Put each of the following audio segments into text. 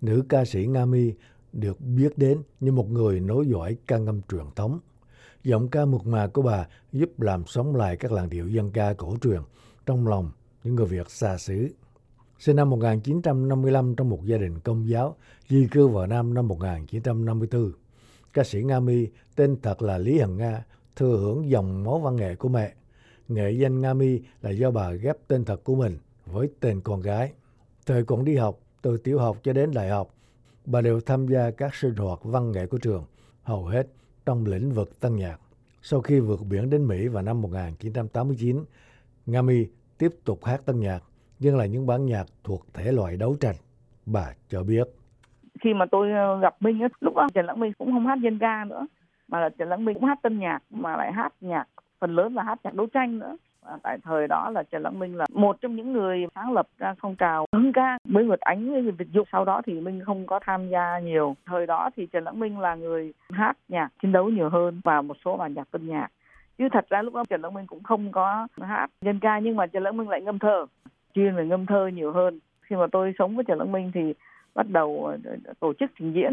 nữ ca sĩ Nga Mi được biết đến như một người nối dõi ca ngâm truyền thống. Giọng ca mượt mà của bà giúp làm sống lại các làn điệu dân ca cổ truyền trong lòng những người Việt xa xứ. Sinh năm 1955 trong một gia đình công giáo, di cư vào Nam năm 1954. Ca sĩ Nga Mi tên thật là Lý Hằng Nga, thừa hưởng dòng máu văn nghệ của mẹ. Nghệ danh Nga Mi là do bà ghép tên thật của mình với tên con gái. Thời còn đi học, từ tiểu học cho đến đại học, bà đều tham gia các sinh hoạt văn nghệ của trường, hầu hết trong lĩnh vực tân nhạc. Sau khi vượt biển đến Mỹ vào năm 1989, Ngami tiếp tục hát tân nhạc, nhưng là những bản nhạc thuộc thể loại đấu tranh. Bà cho biết. Khi mà tôi ờ, gặp Minh, lúc đó Trần Lãng Minh cũng không hát dân ca nữa, mà là Trần Lãng Minh cũng hát tân nhạc, mà lại hát nhạc, phần lớn là hát nhạc đấu tranh nữa À, tại thời đó là Trần Lãng Minh là một trong những người sáng lập ra phong trào hưng ca với Nguyệt Ánh với Việt Dục. Sau đó thì Minh không có tham gia nhiều. Thời đó thì Trần Lãng Minh là người hát nhạc, chiến đấu nhiều hơn và một số bản nhạc tân nhạc. Chứ thật ra lúc đó Trần Lãng Minh cũng không có hát dân ca, nhưng mà Trần Lãng Minh lại ngâm thơ, chuyên về ngâm thơ nhiều hơn. Khi mà tôi sống với Trần Lãng Minh thì bắt đầu ờ, tổ chức trình diễn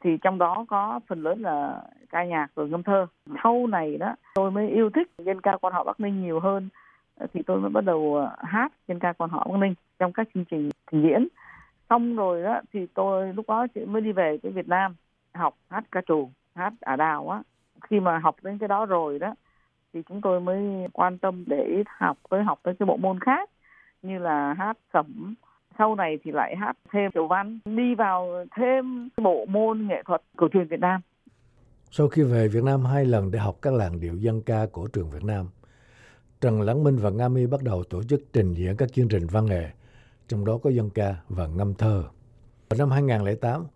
thì trong đó có phần lớn là ca nhạc rồi ngâm thơ. Sau này đó, tôi mới yêu thích dân ca quan họ bắc ninh nhiều hơn, thì tôi mới bắt đầu ờ, hát dân ca quan họ bắc ninh trong các chương trình trình diễn. Xong rồi đó, thì tôi lúc đó chị mới đi về cái việt nam học hát ca trù, hát ả đào á. Khi mà học đến cái đó rồi đó, thì chúng tôi mới quan tâm để học, tới học tới cái bộ môn khác như là hát sẩm sau này thì lại hát thêm tiểu văn đi vào thêm bộ môn nghệ thuật cổ truyền Việt Nam. Sau khi về Việt Nam hai lần để học các làn điệu dân ca cổ truyền Việt Nam, Trần Lãng Minh và Nga Mi bắt đầu tổ chức trình diễn các chương trình văn nghệ, trong đó có dân ca và ngâm thơ. Vào năm 2008,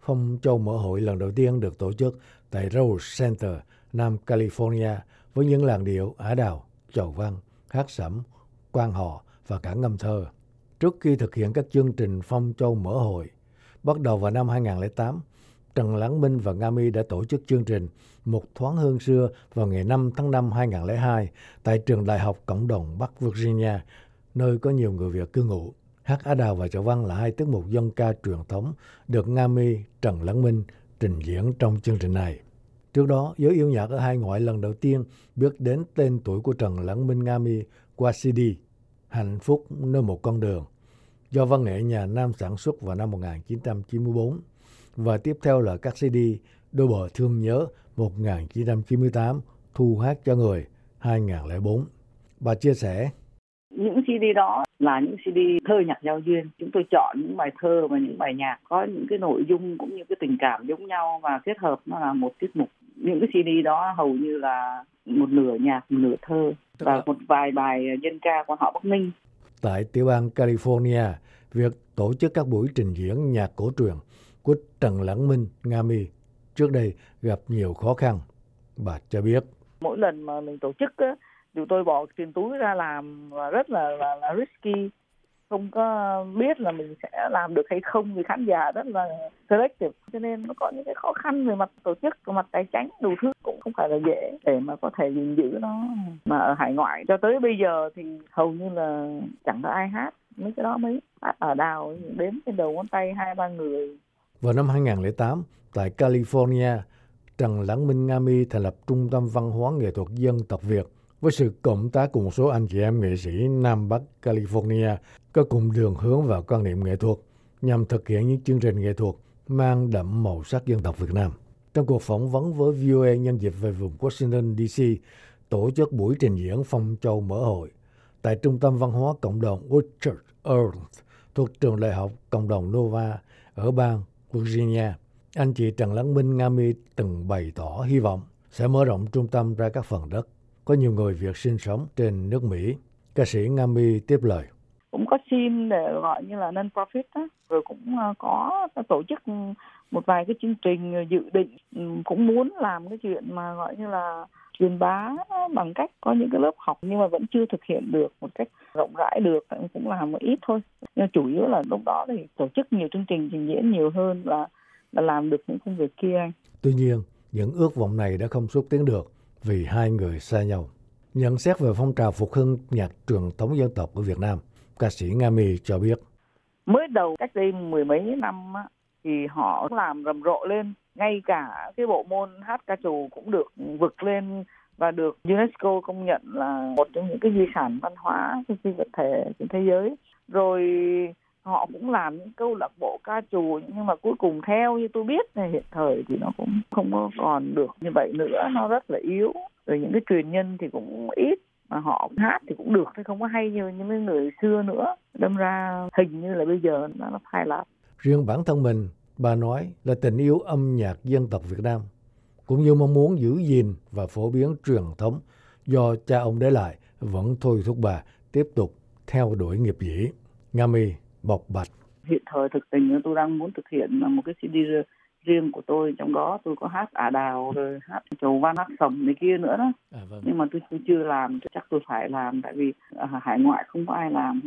Phong Châu Mở Hội lần đầu tiên được tổ chức tại Rose Center, Nam California với những làn điệu Ả Đào, Chầu Văn, Hát Sẩm, Quan Họ và cả ngâm thơ trước khi thực hiện các chương trình Phong Châu Mở Hội. Bắt đầu vào năm 2008, Trần Lãng Minh và Nga Mi đã tổ chức chương trình Một thoáng hương xưa vào ngày 5 tháng 5 2002 tại trường Đại học Cộng đồng Bắc Virginia, nơi có nhiều người Việt cư ngụ. Hát Á Đào và Chợ Văn là hai tiết mục dân ca truyền thống được Nga Mi, Trần Lãng Minh trình diễn trong chương trình này. Trước đó, giới yêu nhạc ở hai ngoại lần đầu tiên biết đến tên tuổi của Trần Lãng Minh Nga Mi qua CD Hạnh phúc nơi một con đường do văn nghệ nhà Nam sản xuất vào năm 1994 và tiếp theo là các CD Đôi bờ thương nhớ 1998, Thu hát cho người 2004. Bà chia sẻ những CD đó là những CD thơ nhạc giao duyên. Chúng tôi chọn những bài thơ và những bài nhạc có những cái nội dung cũng như cái tình cảm giống nhau và kết hợp nó là một tiết mục. Những cái CD đó hầu như là một nửa nhạc, một nửa thơ và một vài bài dân ca của họ Bắc Ninh tại tiểu bang California, việc tổ chức các buổi trình diễn nhạc cổ truyền của Trần Lãng Minh, Nga Mi trước đây gặp nhiều khó khăn. Bà cho biết. Mỗi lần mà mình tổ chức á, tôi bỏ tiền túi ra làm và rất là, là, là risky không có biết là mình sẽ làm được hay không vì khán giả rất là selective cho nên nó có những cái khó khăn về mặt tổ chức về mặt tài chính đủ thứ không phải là dễ để mà có thể gìn giữ nó. Mà ở hải ngoại cho tới bây giờ thì hầu như là chẳng có ai hát mấy cái đó mấy. Hát ở đào đếm trên đầu ngón tay hai, ba người. Vào năm 2008 tại California, Trần Lãng Minh Nga Mi thành lập Trung tâm Văn hóa Nghệ thuật Dân tộc Việt với sự cộng tác cùng một số anh chị em nghệ sĩ Nam Bắc California có cùng đường hướng và quan niệm nghệ thuật nhằm thực hiện những chương trình nghệ thuật mang đậm màu sắc dân tộc Việt Nam. Trong cuộc phỏng vấn với VOA nhân dịp về vùng Washington DC, tổ chức buổi trình diễn phong châu mở hội tại Trung tâm Văn hóa Cộng đồng Orchard Earth thuộc trường Đại học Cộng đồng Nova ở bang Virginia. Anh chị Trần Lắng Minh Nga Mi từng bày tỏ hy vọng sẽ mở rộng trung tâm ra các phần đất có nhiều người Việt sinh sống trên nước Mỹ. Ca sĩ Nga Mi tiếp lời. Cũng có xin để gọi như là non-profit đó. rồi cũng à, có tổ chức một vài cái chương trình dự định ừ, cũng muốn làm cái chuyện mà gọi như là truyền bá bằng cách có những cái lớp học nhưng mà vẫn chưa thực hiện được một cách rộng rãi được cũng làm một ít thôi nhưng chủ yếu là lúc đó thì tổ chức nhiều chương trình trình diễn nhiều hơn là là làm được những công việc kia anh tuy nhiên những ước vọng này đã không xúc tiến được vì hai người xa nhau. Nhận xét về phong trào phục hưng nhạc truyền thống dân tộc ở Việt Nam, ca sĩ Nga mì cho biết. mới đầu cách đây mười mấy năm á, thì họ làm rầm rộ lên. Ngay cả cái bộ môn hát ca trù cũng được vực lên và được UNESCO công nhận là một trong những cái di sản văn hóa phi vật thể trên thế giới. Rồi họ cũng làm những câu lạc bộ ca trù nhưng mà cuối cùng theo như tôi biết thì hiện thời thì nó cũng không có còn được như vậy nữa. Nó rất là yếu. Rồi những cái truyền nhân thì cũng ít mà họ hát thì cũng được thôi không có hay như những người xưa nữa đâm ra hình như là bây giờ nó phai lạc riêng bản thân mình bà nói là tình yêu âm nhạc dân tộc Việt Nam cũng như mong muốn giữ gìn và phổ biến truyền thống do cha ông để lại vẫn thôi thúc bà tiếp tục theo đuổi nghiệp dĩ. Nga Mi bộc bạch. Hiện thời thực tình tôi đang muốn thực hiện một cái CD riêng của tôi trong đó tôi có hát ả đào rồi hát chầu văn hát sầm này kia nữa đó à, vâng. nhưng mà tôi, tôi chưa làm chắc tôi phải làm tại vì ở hải ngoại không có ai làm